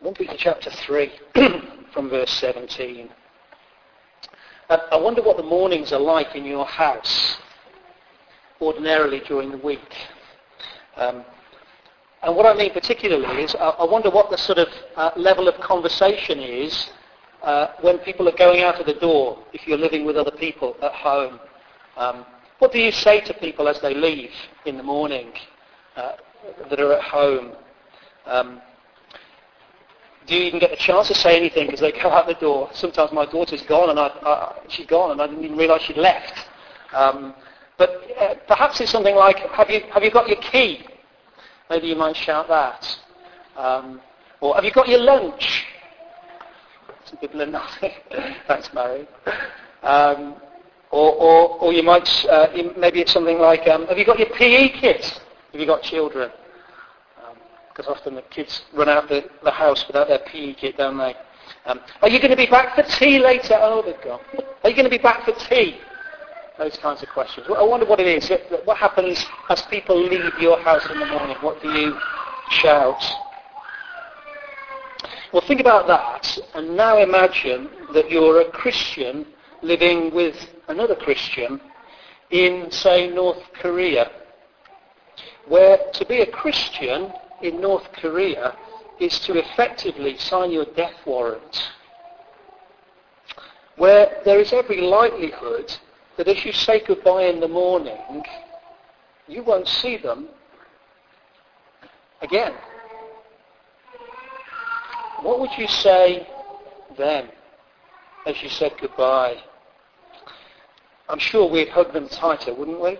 1 Peter chapter 3 from verse 17. Uh, I wonder what the mornings are like in your house ordinarily during the week. Um, and what I mean particularly is I, I wonder what the sort of uh, level of conversation is uh, when people are going out of the door, if you're living with other people at home. Um, what do you say to people as they leave in the morning uh, that are at home? Um, do you even get the chance to say anything because they go out the door? Sometimes my daughter's gone and I, I, she's gone and I didn't even realise she'd left. Um, but uh, perhaps it's something like, have you, have you got your key? Maybe you might shout that. Um, or have you got your lunch? Some people are nothing. Thanks, Mary. Um, or, or, or you might, uh, maybe it's something like, um, have you got your PE kit? Have you got children? Because often the kids run out the, the house without their PE kit, don't they? Um, are you going to be back for tea later? Oh, they've gone. Are you going to be back for tea? Those kinds of questions. I wonder what it is. What happens as people leave your house in the morning? What do you shout? Well, think about that, and now imagine that you're a Christian living with another Christian in, say, North Korea, where to be a Christian in North Korea is to effectively sign your death warrant, where there is every likelihood that as you say goodbye in the morning, you won't see them again. What would you say then as you said goodbye? I'm sure we'd hug them tighter, wouldn't we?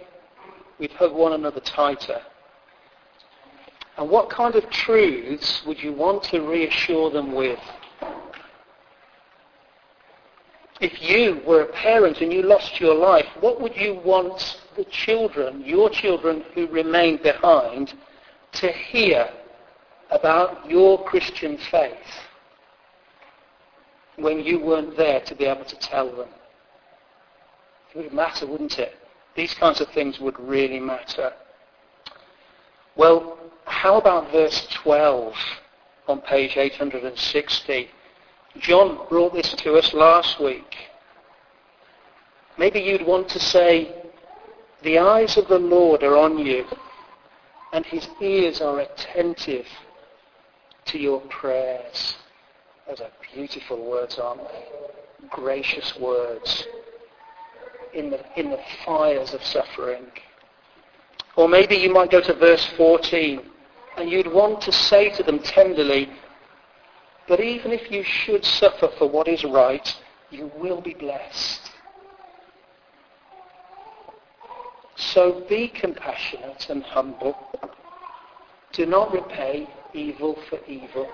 We'd hug one another tighter. And what kind of truths would you want to reassure them with? If you were a parent and you lost your life, what would you want the children, your children who remained behind, to hear about your Christian faith when you weren't there to be able to tell them? It would matter, wouldn't it? These kinds of things would really matter. Well, how about verse 12 on page 860? John brought this to us last week. Maybe you'd want to say, the eyes of the Lord are on you, and his ears are attentive to your prayers. Those are beautiful words, aren't they? Gracious words in the, in the fires of suffering. Or maybe you might go to verse 14 and you'd want to say to them tenderly, but even if you should suffer for what is right, you will be blessed. So be compassionate and humble. Do not repay evil for evil.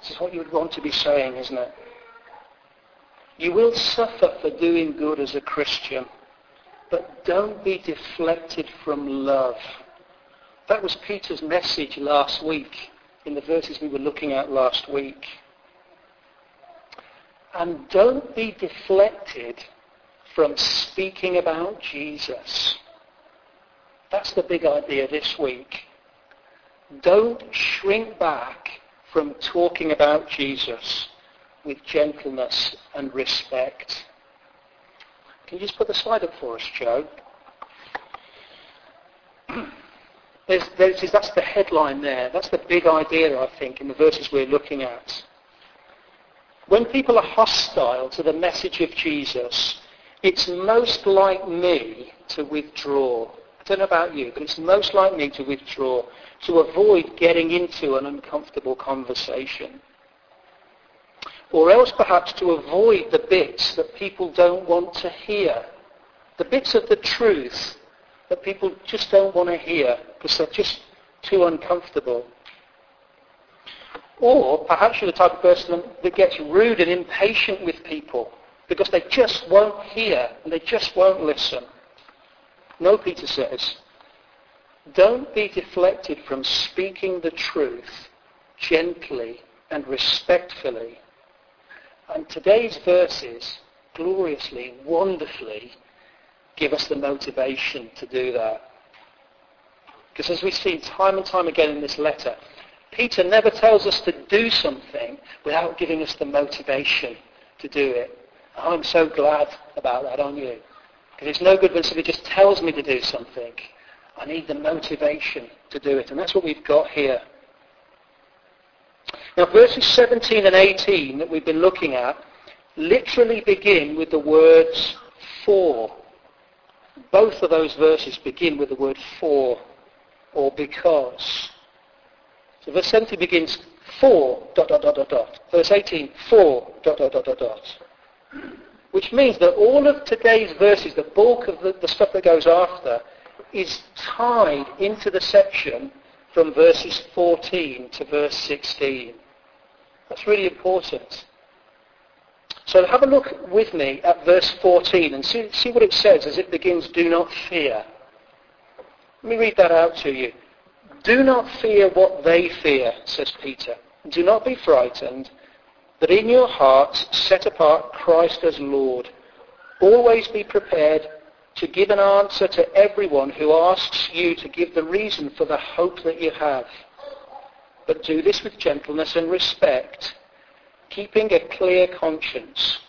This is what you would want to be saying, isn't it? You will suffer for doing good as a Christian, but don't be deflected from love. That was Peter's message last week in the verses we were looking at last week. And don't be deflected from speaking about Jesus. That's the big idea this week. Don't shrink back from talking about Jesus with gentleness and respect. Can you just put the slide up for us, Joe? There's, there's, that's the headline there. That's the big idea, I think, in the verses we're looking at. When people are hostile to the message of Jesus, it's most like me to withdraw. I don't know about you, but it's most like me to withdraw, to avoid getting into an uncomfortable conversation. Or else perhaps to avoid the bits that people don't want to hear. The bits of the truth that people just don't want to hear because they're just too uncomfortable. Or perhaps you're the type of person that gets rude and impatient with people because they just won't hear and they just won't listen. No, Peter says, don't be deflected from speaking the truth gently and respectfully. And today's verses gloriously, wonderfully give us the motivation to do that. Because as we've seen time and time again in this letter, Peter never tells us to do something without giving us the motivation to do it. I'm so glad about that, aren't you? Because it's no good when somebody just tells me to do something. I need the motivation to do it. And that's what we've got here. Now, verses 17 and 18 that we've been looking at literally begin with the words for. Both of those verses begin with the word for or because. So verse 17 begins for dot dot dot dot dot. Verse 18 for dot dot dot dot dot. Which means that all of today's verses, the bulk of the, the stuff that goes after, is tied into the section from verses 14 to verse 16. That's really important. So have a look with me at verse 14 and see, see what it says as it begins, do not fear. Let me read that out to you. Do not fear what they fear, says Peter. Do not be frightened, but in your hearts set apart Christ as Lord. Always be prepared to give an answer to everyone who asks you to give the reason for the hope that you have. But do this with gentleness and respect, keeping a clear conscience,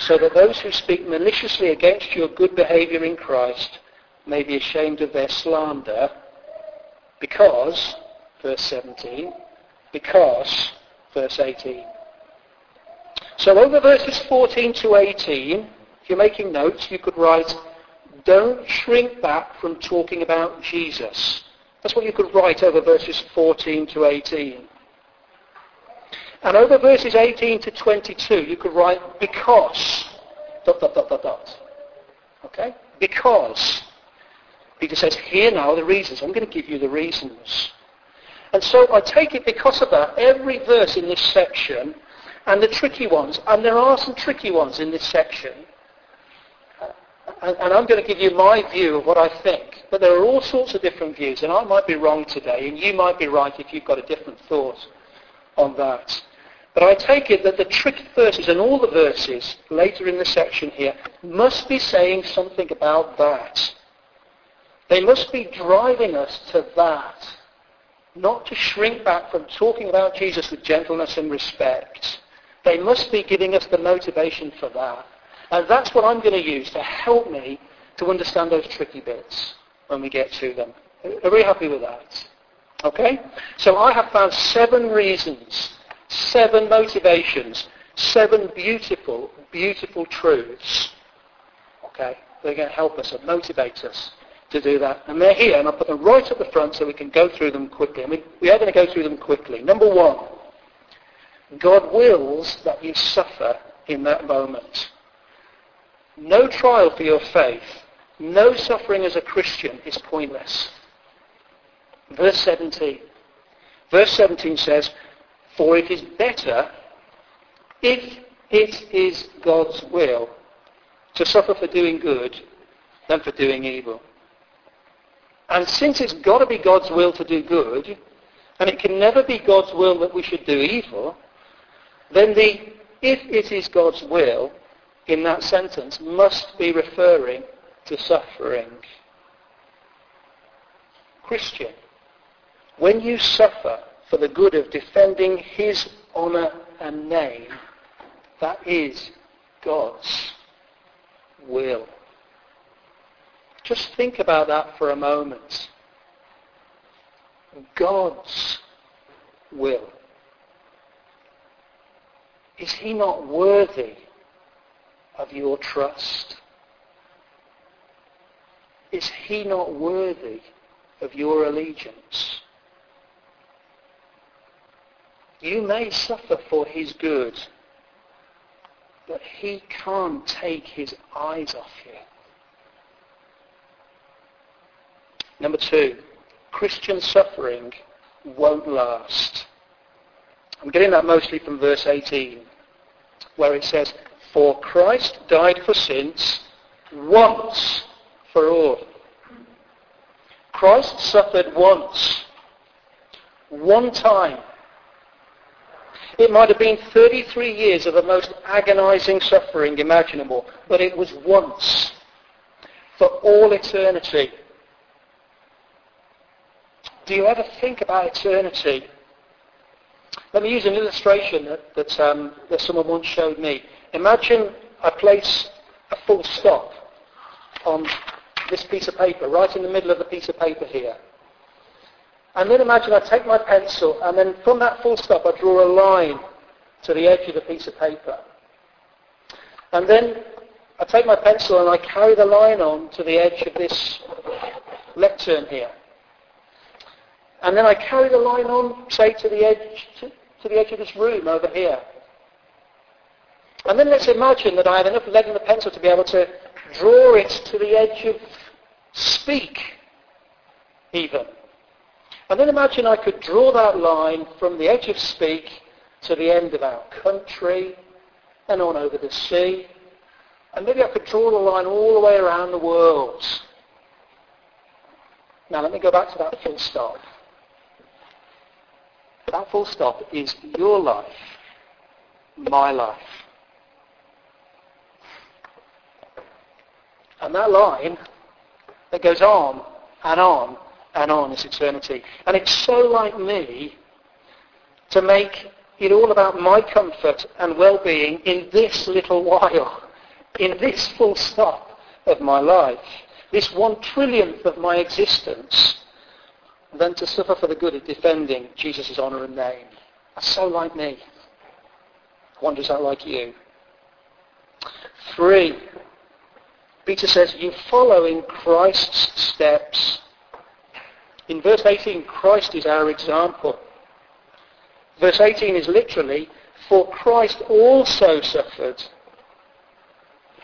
so that those who speak maliciously against your good behavior in Christ may be ashamed of their slander, because, verse 17, because, verse 18. So over verses 14 to 18, if you're making notes, you could write, don't shrink back from talking about Jesus. That's what you could write over verses 14 to 18. And over verses 18 to 22, you could write because, dot, dot, dot, dot, dot. Okay? Because. Peter says, here now are the reasons. I'm going to give you the reasons. And so I take it because of that, every verse in this section, and the tricky ones, and there are some tricky ones in this section, and, and, I'm going to give you my view of what I think. But there are all sorts of different views, and I might be wrong today, and you might be right if you've got a different thought on that. But I take it that the trick verses and all the verses later in the section here must be saying something about that. They must be driving us to that, not to shrink back from talking about Jesus with gentleness and respect. They must be giving us the motivation for that. And that's what I'm going to use to help me to understand those tricky bits when we get to them. Are we happy with that? Okay? So I have found seven reasons, seven motivations, seven beautiful, beautiful truths. Okay? They're going to help us and motivate us to do that. And they're here, and I'll put them right at the front so we can go through them quickly. And we, we are going to go through them quickly. Number one, God wills that you suffer in that moment. No trial for your faith, no suffering as a Christian is pointless. Verse 17. Verse 17 says, For it is better if it is God's will to suffer for doing good than for doing evil. And since it's got to be God's will to do good, and it can never be God's will that we should do evil, then the if it is God's will in that sentence must be referring to suffering. Christian, when you suffer for the good of defending his honour and name, that is God's will. Just think about that for a moment. God's will. Is he not worthy of your trust? Is he not worthy of your allegiance? You may suffer for his good, but he can't take his eyes off you. Number two, Christian suffering won't last. I'm getting that mostly from verse 18, where it says, For Christ died for sins once for all. Christ suffered once. One time. It might have been 33 years of the most agonizing suffering imaginable, but it was once. For all eternity. Do you ever think about eternity? Let me use an illustration that, that, um, that someone once showed me. Imagine I place a full stop on this piece of paper, right in the middle of the piece of paper here. And then imagine I take my pencil and then from that full stop I draw a line to the edge of the piece of paper. And then I take my pencil and I carry the line on to the edge of this lectern here. And then I carry the line on, say, to the edge, to, to the edge of this room over here. And then let's imagine that I have enough lead in the pencil to be able to draw it to the edge of Speke, even. And then imagine I could draw that line from the edge of Speke to the end of our country and on over the sea. And maybe I could draw the line all the way around the world. Now let me go back to that full stop. That full stop is your life, my life. And that line that goes on and on and on is eternity. And it's so like me to make it all about my comfort and well-being in this little while, in this full stop of my life, this one trillionth of my existence, than to suffer for the good of defending Jesus' honour and name. That's so like me. I wonder is that like you? Three, Peter says, you follow in Christ's steps. In verse 18, Christ is our example. Verse 18 is literally, for Christ also suffered.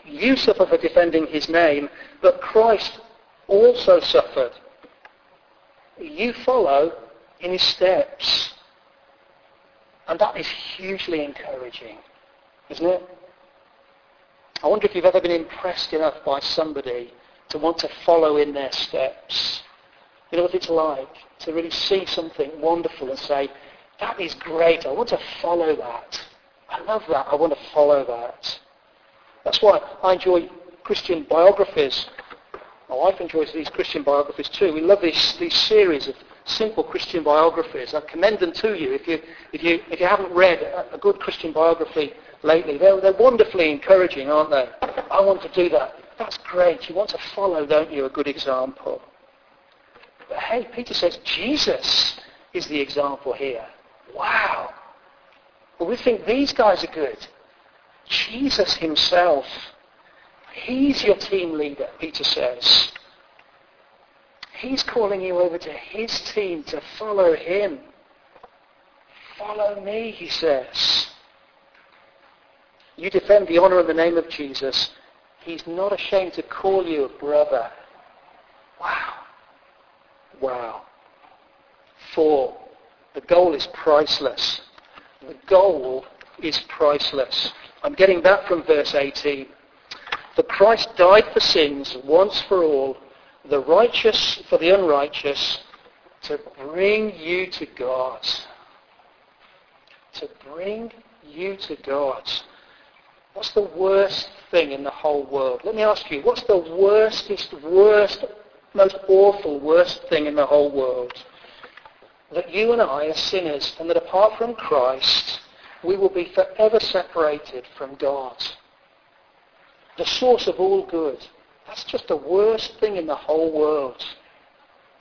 You suffer for defending his name, but Christ also suffered. You follow in his steps. And that is hugely encouraging, isn't it? I wonder if you've ever been impressed enough by somebody to want to follow in their steps. You know what it's like to really see something wonderful and say, that is great. I want to follow that. I love that. I want to follow that. That's why I enjoy Christian biographies. My wife enjoys these Christian biographies too. We love these, these series of simple Christian biographies. I commend them to you if you, if you, if you haven't read a, a good Christian biography lately. They're, they're wonderfully encouraging, aren't they? I want to do that. That's great. You want to follow, don't you, a good example. But hey, Peter says Jesus is the example here. Wow. Well, we think these guys are good. Jesus himself. He's your team leader, Peter says. He's calling you over to his team to follow him. Follow me, he says. You defend the honor and the name of Jesus. He's not ashamed to call you a brother. Wow. Wow. Four, the goal is priceless. The goal is priceless. I'm getting that from verse 18. For Christ died for sins once for all, the righteous for the unrighteous, to bring you to God. To bring you to God. What's the worst thing in the whole world? Let me ask you, what's the worstest, worst, most awful, worst thing in the whole world? That you and I are sinners and that apart from Christ, we will be forever separated from God. The source of all good. That's just the worst thing in the whole world.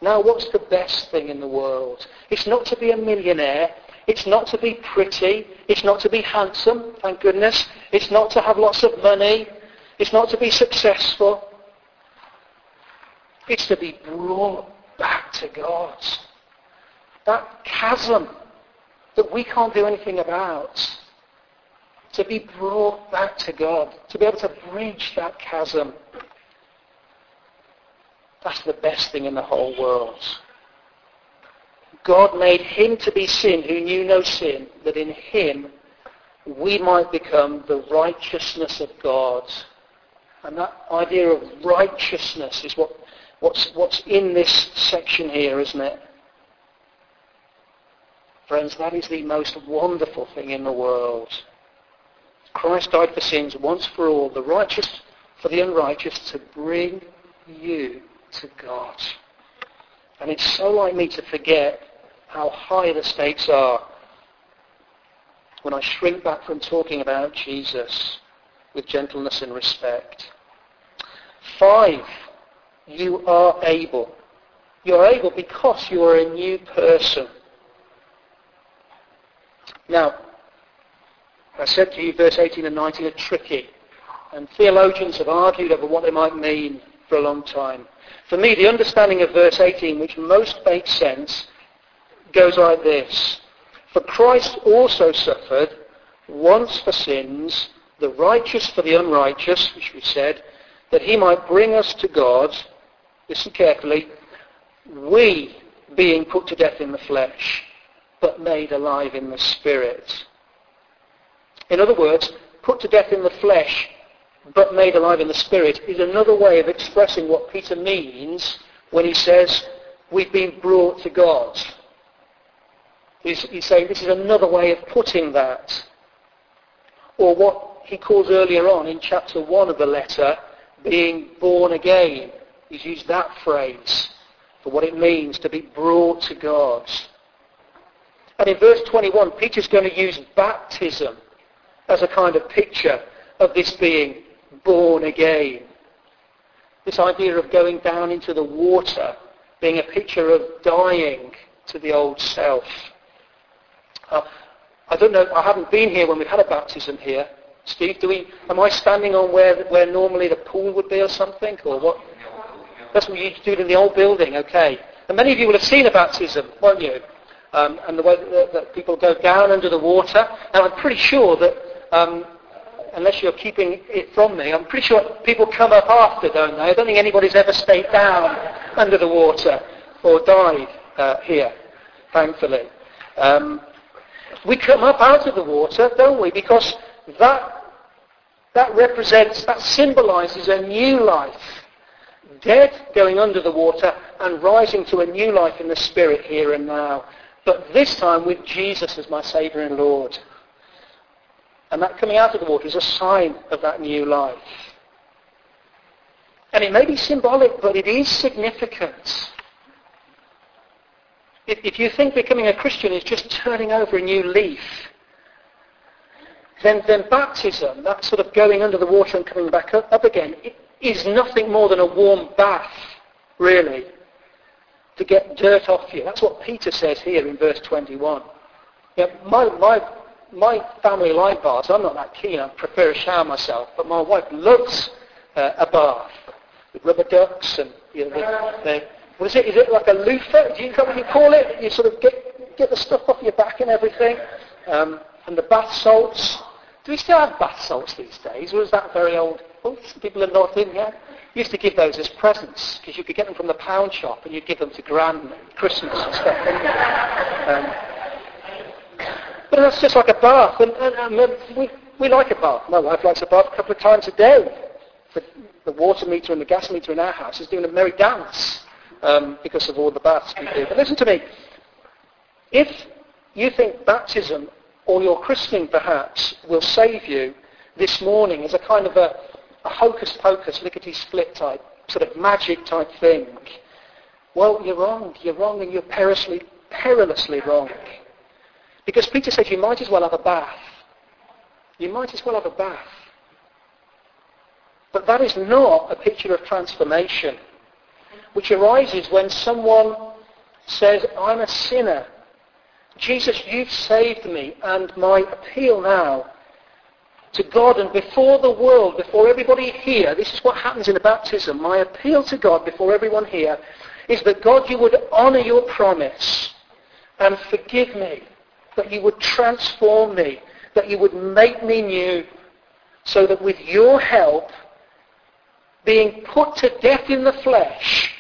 Now, what's the best thing in the world? It's not to be a millionaire. It's not to be pretty. It's not to be handsome, thank goodness. It's not to have lots of money. It's not to be successful. It's to be brought back to God. That chasm that we can't do anything about. To be brought back to God. To be able to bridge that chasm. That's the best thing in the whole world. God made him to be sin who knew no sin, that in him we might become the righteousness of God. And that idea of righteousness is what, what's, what's in this section here, isn't it? Friends, that is the most wonderful thing in the world. Christ died for sins once for all, the righteous for the unrighteous, to bring you to God. And it's so like me to forget how high the stakes are when I shrink back from talking about Jesus with gentleness and respect. Five, you are able. You are able because you are a new person. Now, I said to you verse 18 and 19 are tricky. And theologians have argued over what they might mean for a long time. For me, the understanding of verse 18, which most makes sense, goes like this. For Christ also suffered once for sins, the righteous for the unrighteous, which we said, that he might bring us to God, listen carefully, we being put to death in the flesh, but made alive in the spirit. In other words, put to death in the flesh, but made alive in the spirit, is another way of expressing what Peter means when he says, we've been brought to God. He's, he's saying this is another way of putting that. Or what he calls earlier on in chapter 1 of the letter, being born again. He's used that phrase for what it means to be brought to God. And in verse 21, Peter's going to use baptism as a kind of picture of this being born again. This idea of going down into the water being a picture of dying to the old self. Uh, I don't know, I haven't been here when we've had a baptism here. Steve, do we, am I standing on where, where normally the pool would be or something? Or what? That's what you used to do in the old building, okay. And many of you will have seen a baptism, won't you? Um, and the way that, that, people go down under the water. And I'm pretty sure that, um, unless you're keeping it from me, I'm pretty sure people come up after, don't they? I don't think anybody's ever stayed down under the water or died uh, here, thankfully. Um, we come up out of the water, don't we? Because that, that represents, that symbolizes a new life dead, going under the water, and rising to a new life in the Spirit here and now. But this time with Jesus as my Saviour and Lord. And that coming out of the water is a sign of that new life. And it may be symbolic, but it is significant. If, if you think becoming a Christian is just turning over a new leaf, then, then baptism, that sort of going under the water and coming back up, up again, is nothing more than a warm bath, really, to get dirt off you. That's what Peter says here in verse 21. Yeah, my, my, my family like baths. I'm not that keen. I prefer a shower myself. But my wife loves uh, a bath with rubber ducks and you know, the, the, what is it? Is it like a loofah? Do you know what you call it? You sort of get get the stuff off your back and everything. Um, and the bath salts. Do we still have bath salts these days, or is that very old? Well, some people in North India used to give those as presents because you could get them from the pound shop and you'd give them to Gran Christmas and stuff. Um, but that's just like a bath, and, and, and, we, we like a bath. My wife likes a bath a couple of times a day. The, the water meter and the gas meter in our house is doing a merry dance um, because of all the baths we do. But listen to me. If you think baptism or your christening perhaps will save you this morning as a kind of a, a hocus pocus, lickety split type, sort of magic type thing, well, you're wrong. You're wrong and you're perilously, perilously wrong. Because Peter said you might as well have a bath. You might as well have a bath. But that is not a picture of transformation, which arises when someone says, I'm a sinner. Jesus, you've saved me, and my appeal now to God and before the world, before everybody here, this is what happens in a baptism. My appeal to God before everyone here is that God, you would honour your promise and forgive me, that you would transform me, that you would make me new, so that with your help, being put to death in the flesh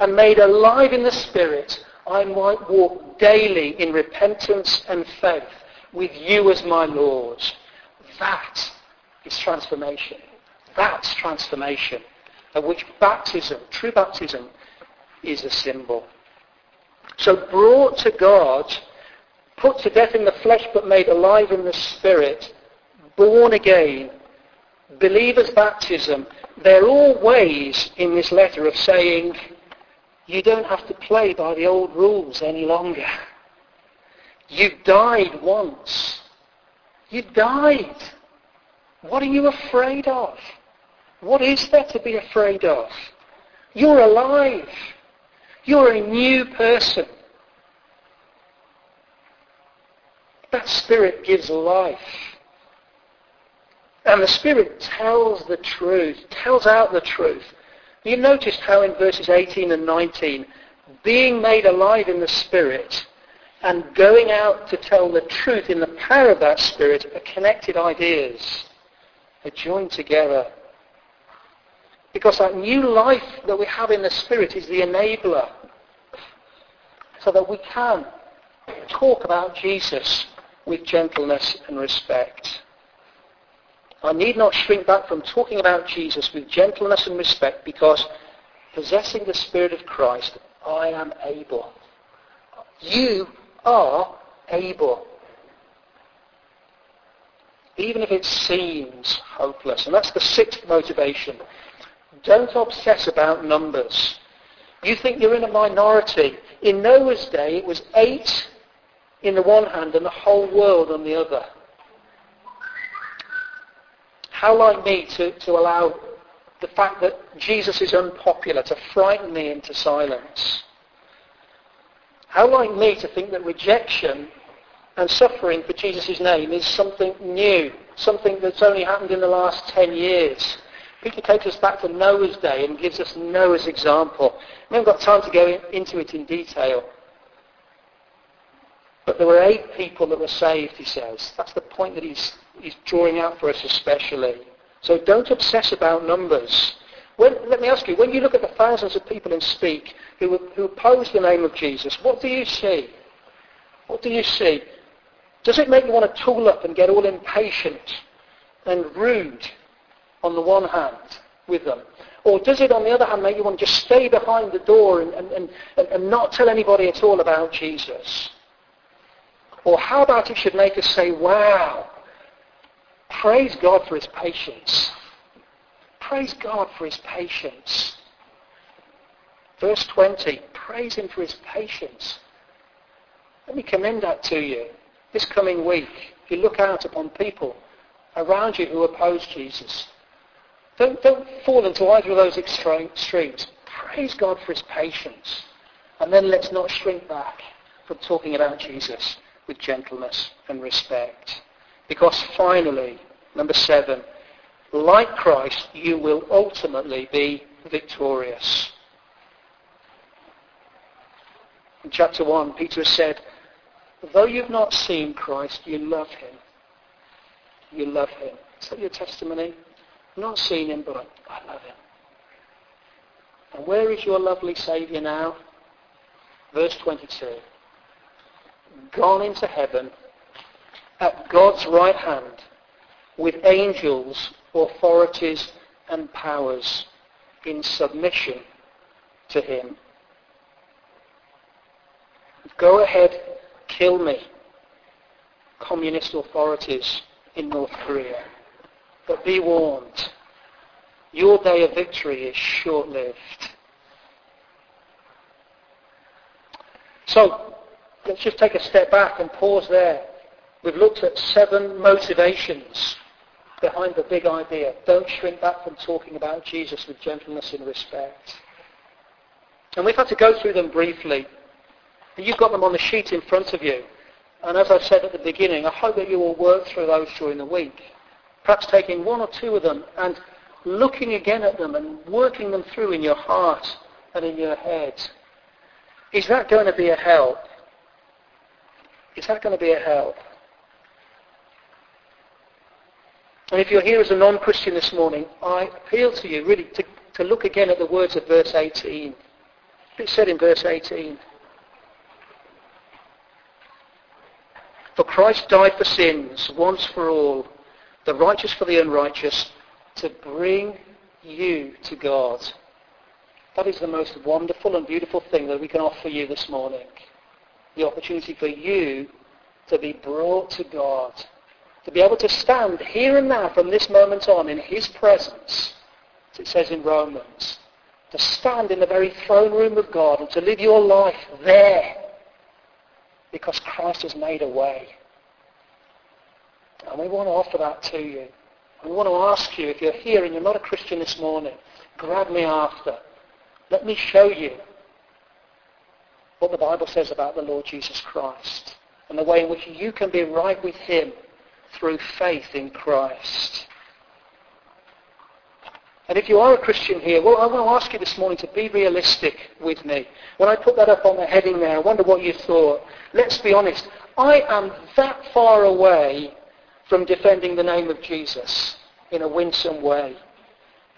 and made alive in the spirit, I might walk daily in repentance and faith with you as my Lord. That is transformation. That's transformation, of which baptism, true baptism, is a symbol. So brought to God, put to death in the flesh but made alive in the spirit, born again, believers' baptism, they're all ways in this letter of saying, You don't have to play by the old rules any longer. You've died once. You died. What are you afraid of? What is there to be afraid of? You're alive. You're a new person. That Spirit gives life. And the Spirit tells the truth, tells out the truth. You noticed how in verses 18 and 19, being made alive in the Spirit and going out to tell the truth in the power of that Spirit are connected ideas. They're joined together. Because that new life that we have in the Spirit is the enabler. So that we can talk about Jesus with gentleness and respect. I need not shrink back from talking about Jesus with gentleness and respect because possessing the Spirit of Christ, I am able. You are able. Even if it seems hopeless. And that's the sixth motivation. Don't obsess about numbers. You think you're in a minority. In Noah's day, it was eight in the one hand and the whole world on the other. How like me to, to allow the fact that Jesus is unpopular to frighten me into silence? How like me to think that rejection and suffering for Jesus' name is something new, something that's only happened in the last 10 years? Peter takes us back to Noah's day and gives us Noah's example. We haven't got time to go in, into it in detail. But there were eight people that were saved, he says. That's the point that he's, he's drawing out for us especially. So don't obsess about numbers. When, let me ask you, when you look at the thousands of people in Speke who, who oppose the name of Jesus, what do you see? What do you see? Does it make you want to tool up and get all impatient and rude on the one hand with them? Or does it, on the other hand, make you want to just stay behind the door and, and, and, and not tell anybody at all about Jesus? Or how about it should make us say, wow, praise God for his patience. Praise God for his patience. Verse 20, praise him for his patience. Let me commend that to you. This coming week, if you look out upon people around you who oppose Jesus, don't, don't fall into either of those extremes. Praise God for his patience. And then let's not shrink back from talking about Jesus with gentleness and respect. Because finally, number seven, like Christ, you will ultimately be victorious. In chapter 1, Peter has said, though you've not seen Christ, you love him. You love him. Is that your testimony? Not seen him, but I, I love him. And where is your lovely Saviour now? Verse 22 gone into heaven at God's right hand with angels, authorities and powers in submission to him. Go ahead, kill me, communist authorities in North Korea. But be warned, your day of victory is short-lived. So, let's just take a step back and pause there. We've looked at seven motivations behind the big idea. Don't shrink back from talking about Jesus with gentleness and respect. And we've had to go through them briefly. You've got them on the sheet in front of you. And as I said at the beginning, I hope that you will work through those during the week. Perhaps taking one or two of them and looking again at them and working them through in your heart and in your head. Is that going to be a help? Is that going to be a help? And if you're here as a non-Christian this morning, I appeal to you really to, to look again at the words of verse 18. It said in verse 18. For Christ died for sins once for all, the righteous for the unrighteous, to bring you to God. That is the most wonderful and beautiful thing that we can offer you this morning the opportunity for you to be brought to God, to be able to stand here and now from this moment on in his presence, as it says in Romans, to stand in the very throne room of God and to live your life there because Christ has made a way. And we want to offer that to you. We want to ask you, if you're here and you're not a Christian this morning, grab me after. Let me show you what the Bible says about the Lord Jesus Christ and the way in which you can be right with him through faith in Christ. And if you are a Christian here, well, I want to ask you this morning to be realistic with me. When I put that up on the heading there, I wonder what you thought. Let's be honest. I am that far away from defending the name of Jesus in a winsome way,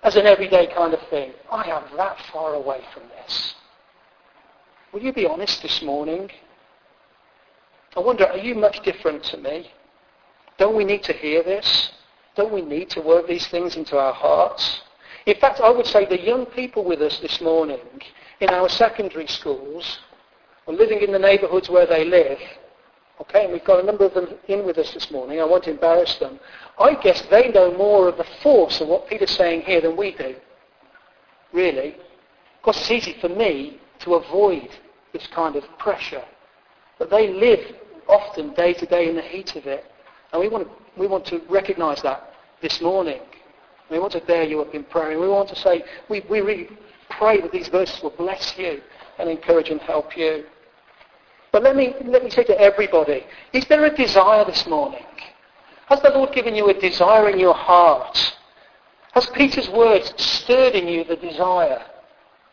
as an everyday kind of thing. I am that far away from this. Will you be honest this morning? I wonder, are you much different to me? Don't we need to hear this? Don't we need to work these things into our hearts? In fact, I would say the young people with us this morning in our secondary schools, or living in the neighbourhoods where they live, okay, and we've got a number of them in with us this morning, I won't embarrass them, I guess they know more of the force of what Peter's saying here than we do. Really. Of course, it's easy for me to avoid this kind of pressure. But they live often day to day in the heat of it. And we want to, we want to recognize that this morning. We want to bear you up in prayer. And we want to say, we, we really pray that these verses will bless you and encourage and help you. But let me, let me say to everybody, is there a desire this morning? Has the Lord given you a desire in your heart? Has Peter's words stirred in you the desire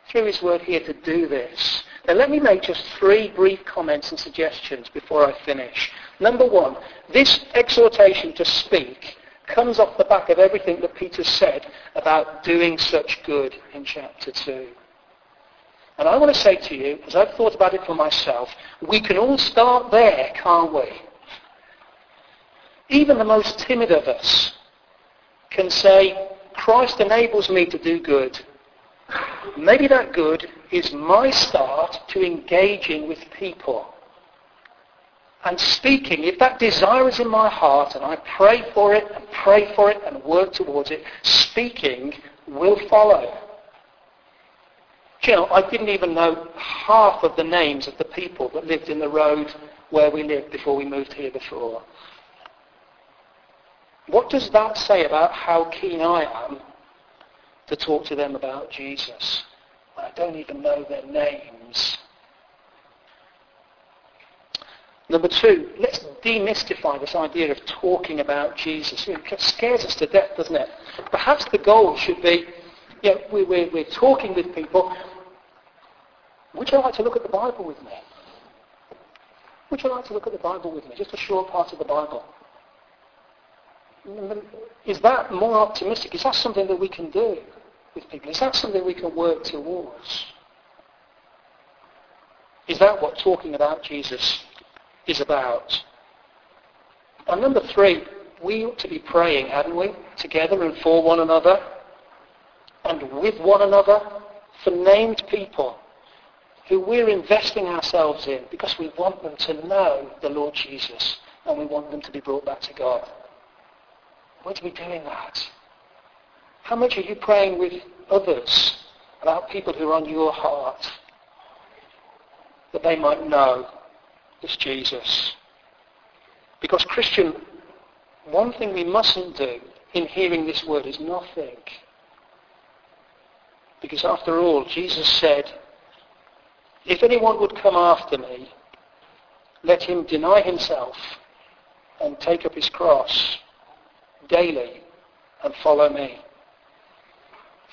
through his word here to do this? Now let me make just three brief comments and suggestions before I finish. Number one, this exhortation to speak comes off the back of everything that Peter said about doing such good in chapter 2. And I want to say to you, as I've thought about it for myself, we can all start there, can't we? Even the most timid of us can say, Christ enables me to do good. Maybe that good is my start to engaging with people and speaking, if that desire is in my heart and I pray for it and pray for it and work towards it, speaking will follow. Do you know, I didn't even know half of the names of the people that lived in the road where we lived before we moved here before. What does that say about how keen I am to talk to them about Jesus? I don't even know their names. Number two, let's demystify this idea of talking about Jesus. It scares us to death, doesn't it? Perhaps the goal should be, you know, we, we, we're talking with people. Would you like to look at the Bible with me? Would you like to look at the Bible with me? Just a short part of the Bible. Is that more optimistic? Is that something that we can do with people? Is that something we can work towards? Is that what talking about Jesus is about. And number three, we ought to be praying, hadn't we, together and for one another and with one another for named people who we're investing ourselves in because we want them to know the Lord Jesus and we want them to be brought back to God. We're to be doing that. How much are you praying with others about people who are on your heart that they might know this Jesus. Because Christian, one thing we mustn't do in hearing this word is nothing. Because after all, Jesus said, if anyone would come after me, let him deny himself and take up his cross daily and follow me.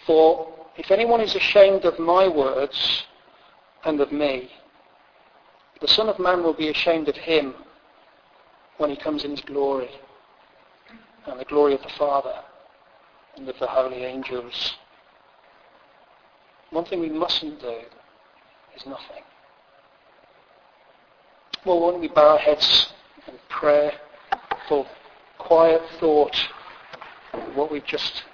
For if anyone is ashamed of my words and of me, the Son of Man will be ashamed of him when he comes in his glory and the glory of the Father and of the holy angels. One thing we mustn't do is nothing. Well, why don't we bow our heads and pray for quiet thought what we've just